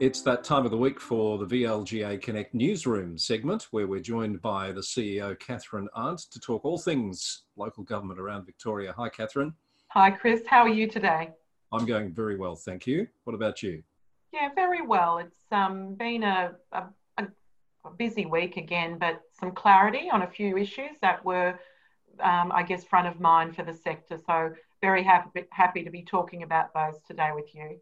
It's that time of the week for the VLGA Connect newsroom segment where we're joined by the CEO, Catherine Arndt, to talk all things local government around Victoria. Hi, Catherine. Hi, Chris. How are you today? I'm going very well, thank you. What about you? Yeah, very well. It's um, been a, a, a busy week again, but some clarity on a few issues that were, um, I guess, front of mind for the sector. So, very happy, happy to be talking about those today with you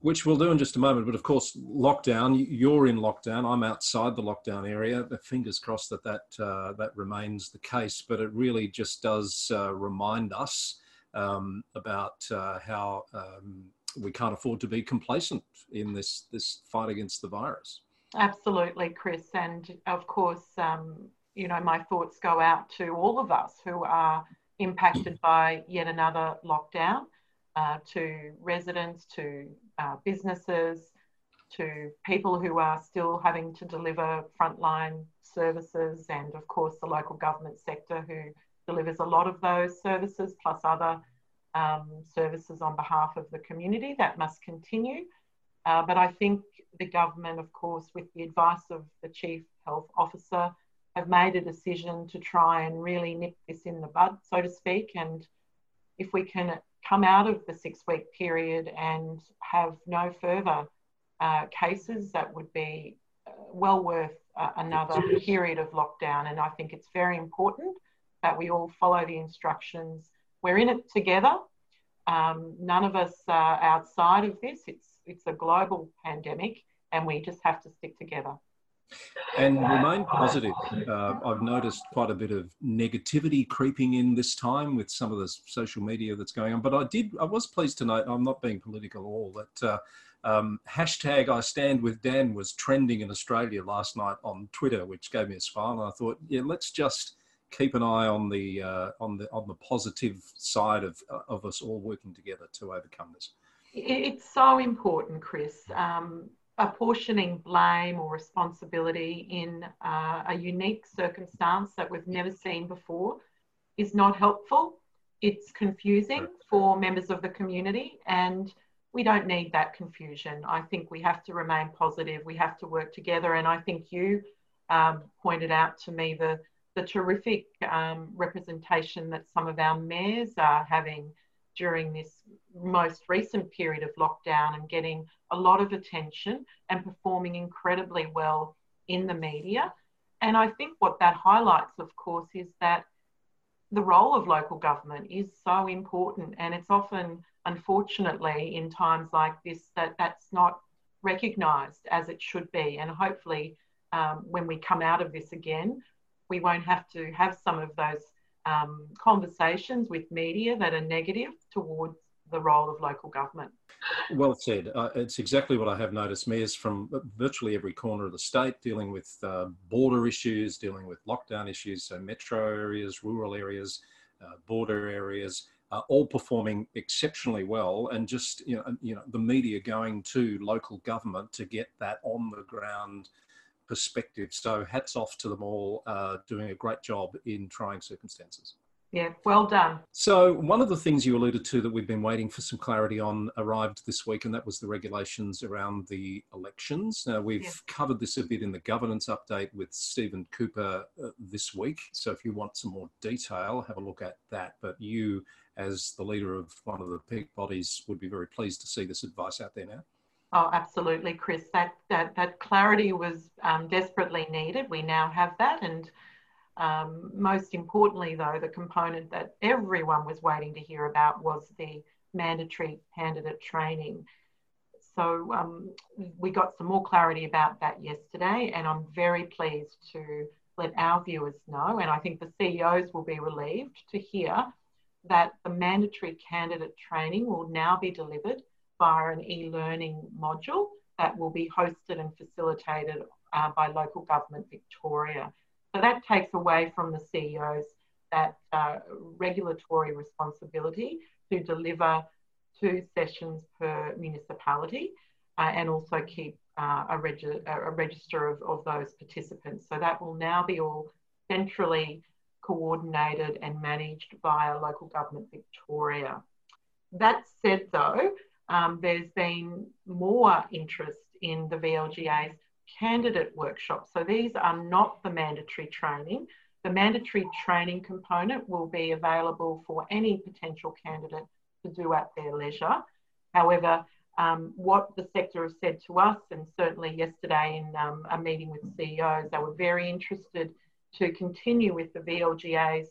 which we'll do in just a moment. But of course, lockdown. You're in lockdown. I'm outside the lockdown area. Fingers crossed that that uh, that remains the case. But it really just does uh, remind us um, about uh, how um, we can't afford to be complacent in this this fight against the virus. Absolutely, Chris. And of course, um, you know, my thoughts go out to all of us who are impacted by yet another lockdown uh, to residents, to uh, businesses, to people who are still having to deliver frontline services, and of course, the local government sector who delivers a lot of those services, plus other um, services on behalf of the community. That must continue. Uh, but I think the government, of course, with the advice of the Chief Health Officer, have made a decision to try and really nip this in the bud, so to speak. And if we can come out of the six week period and have no further uh, cases, that would be uh, well worth uh, another period of lockdown. And I think it's very important that we all follow the instructions. We're in it together. Um, none of us are outside of this. It's it's a global pandemic, and we just have to stick together and remain positive. Uh, I've noticed quite a bit of negativity creeping in this time with some of the social media that's going on. But I did, I was pleased to note, I'm not being political at all, that uh, um, hashtag I stand with Dan was trending in Australia last night on Twitter, which gave me a smile. And I thought, yeah, let's just keep an eye on the uh, on the on the positive side of of us all working together to overcome this. It's so important, Chris. Um, apportioning blame or responsibility in uh, a unique circumstance that we've never seen before is not helpful. It's confusing for members of the community, and we don't need that confusion. I think we have to remain positive, we have to work together, and I think you um, pointed out to me the, the terrific um, representation that some of our mayors are having during this most recent period of lockdown and getting a lot of attention and performing incredibly well in the media. And I think what that highlights, of course, is that the role of local government is so important. And it's often, unfortunately, in times like this, that that's not recognised as it should be. And hopefully, um, when we come out of this again, we won't have to have some of those um, conversations with media that are negative towards the role of local government. Well said. Uh, it's exactly what I have noticed. Mayors from virtually every corner of the state dealing with uh, border issues, dealing with lockdown issues, so metro areas, rural areas, uh, border areas, uh, all performing exceptionally well, and just you know, you know, the media going to local government to get that on the ground perspective. So hats off to them all, uh, doing a great job in trying circumstances. Yeah, well done. So, one of the things you alluded to that we've been waiting for some clarity on arrived this week, and that was the regulations around the elections. Now, we've yeah. covered this a bit in the governance update with Stephen Cooper uh, this week. So, if you want some more detail, have a look at that. But you, as the leader of one of the peak bodies, would be very pleased to see this advice out there now. Oh, absolutely, Chris. That that that clarity was um, desperately needed. We now have that, and um, most importantly, though, the component that everyone was waiting to hear about was the mandatory candidate training. So um, we got some more clarity about that yesterday, and I'm very pleased to let our viewers know, and I think the CEOs will be relieved to hear that the mandatory candidate training will now be delivered via an e-learning module that will be hosted and facilitated uh, by local government Victoria. So that takes away from the CEOs that uh, regulatory responsibility to deliver two sessions per municipality uh, and also keep uh, a, a, register of, of those participants. So that will now be all centrally coordinated and managed via local government Victoria. That said, though, um, there's been more interest in the VLGA's candidate workshops. So these are not the mandatory training. The mandatory training component will be available for any potential candidate to do at their leisure. However, um, what the sector has said to us, and certainly yesterday in um, a meeting with CEOs, they were very interested to continue with the VLGA's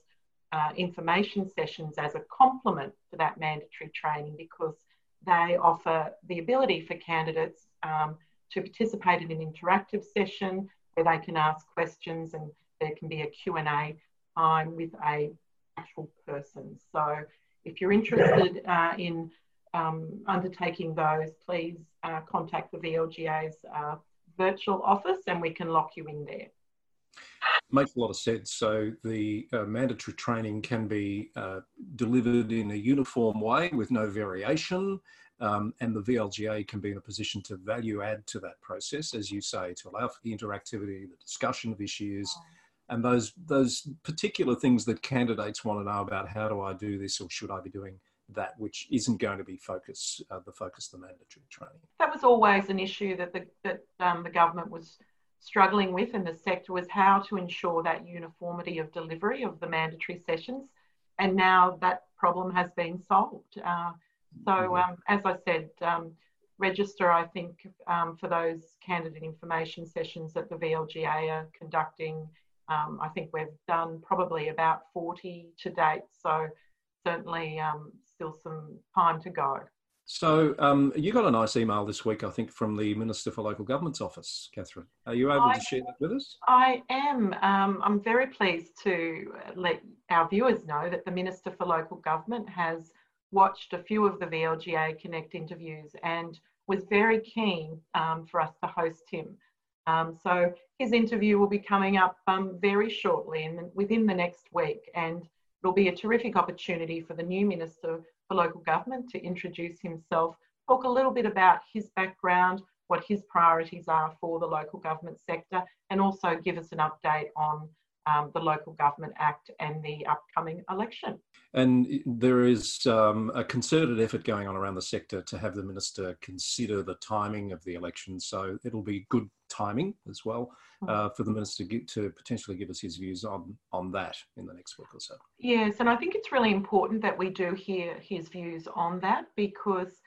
uh, information sessions as a complement to that mandatory training because they offer the ability for candidates um, to participate in an interactive session where they can ask questions and there can be a Q&A time with a actual person. So if you're interested uh, in um, undertaking those, please uh, contact the VLGA's uh, virtual office and we can lock you in there. Makes a lot of sense. So the uh, mandatory training can be uh, delivered in a uniform way with no variation. Um, and the VLGA can be in a position to value add to that process, as you say, to allow for the interactivity, the discussion of issues, and those those particular things that candidates want to know about. How do I do this, or should I be doing that, which isn't going to be focus uh, the focus of the mandatory training. That was always an issue that the that um, the government was struggling with, in the sector was how to ensure that uniformity of delivery of the mandatory sessions, and now that problem has been solved. Uh, so, mm-hmm. um, as I said. Um, register, I think, um, for those candidate information sessions that the VLGA are conducting. Um, I think we've done probably about 40 to date. So certainly um, still some time to go. So um, you got a nice email this week, I think, from the Minister for Local Government's office, Catherine. Are you able I, to share that with us? I am. Um, I'm very pleased to let our viewers know that the Minister for Local Government has watched a few of the VLGA Connect interviews and was very keen um, for us to host him. Um, so his interview will be coming up um, very shortly and within the next week. And It'll be a terrific opportunity for the new Minister for Local Government to introduce himself, talk a little bit about his background, what his priorities are for the local government sector, and also give us an update on um, the Local Government Act and the upcoming election. And there is um, a concerted effort going on around the sector to have the minister consider the timing of the election. So it'll be good timing as well hmm. uh, for the minister to, to potentially give us his views on on that in the next week or so. Yes, and I think it's really important that we do hear his views on that because.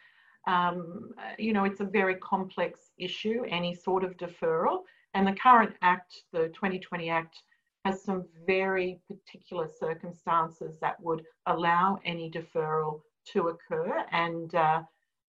Um, you know, it's a very complex issue, any sort of deferral. And the current Act, the 2020 Act, has some very particular circumstances that would allow any deferral to occur. And uh,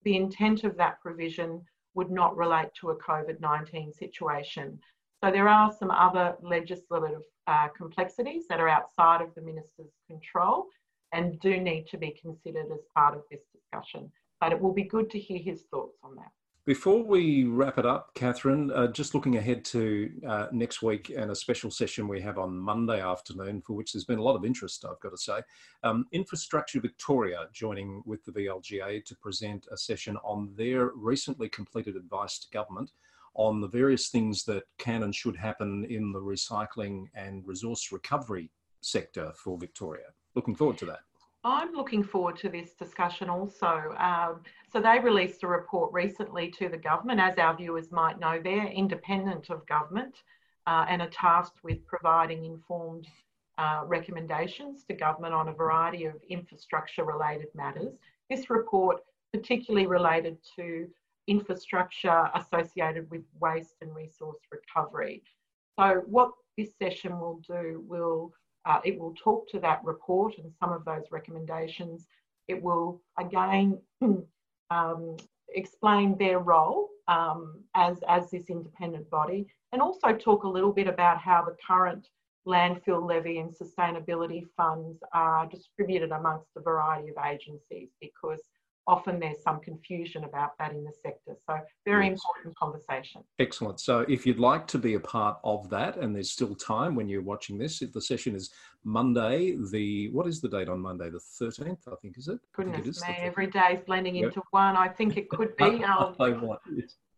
the intent of that provision would not relate to a COVID 19 situation. So there are some other legislative uh, complexities that are outside of the Minister's control and do need to be considered as part of this discussion. But it will be good to hear his thoughts on that. Before we wrap it up, Catherine, uh, just looking ahead to uh, next week and a special session we have on Monday afternoon, for which there's been a lot of interest, I've got to say. Um, Infrastructure Victoria joining with the VLGA to present a session on their recently completed advice to government on the various things that can and should happen in the recycling and resource recovery sector for Victoria. Looking forward to that. I'm looking forward to this discussion also. Um, so they released a report recently to the government. As our viewers might know, they're independent of government uh, and are tasked with providing informed uh, recommendations to government on a variety of infrastructure related matters. This report particularly related to infrastructure associated with waste and resource recovery. So what this session will do will uh, it will talk to that report and some of those recommendations. It will again um, explain their role um, as, as this independent body and also talk a little bit about how the current landfill levy and sustainability funds are distributed amongst a variety of agencies because often there's some confusion about that in the sector. So very yes. important conversation. Excellent. So if you'd like to be a part of that, and there's still time when you're watching this, if the session is Monday. The what is the date on Monday? The 13th, I think, is it? Goodness me, every day is blending yep. into one. I think it could be. Um,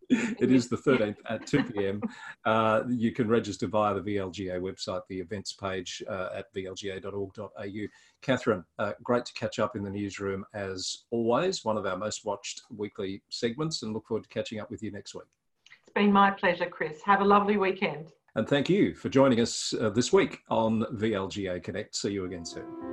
it is the 13th at 2 p.m. Uh, you can register via the VLGA website, the events page uh, at vlga.org.au. Catherine, uh, great to catch up in the newsroom as always, one of our most watched weekly segments, and look forward to catching up with you next week. It's been my pleasure, Chris. Have a lovely weekend. And thank you for joining us uh, this week on VLGA Connect. See you again soon.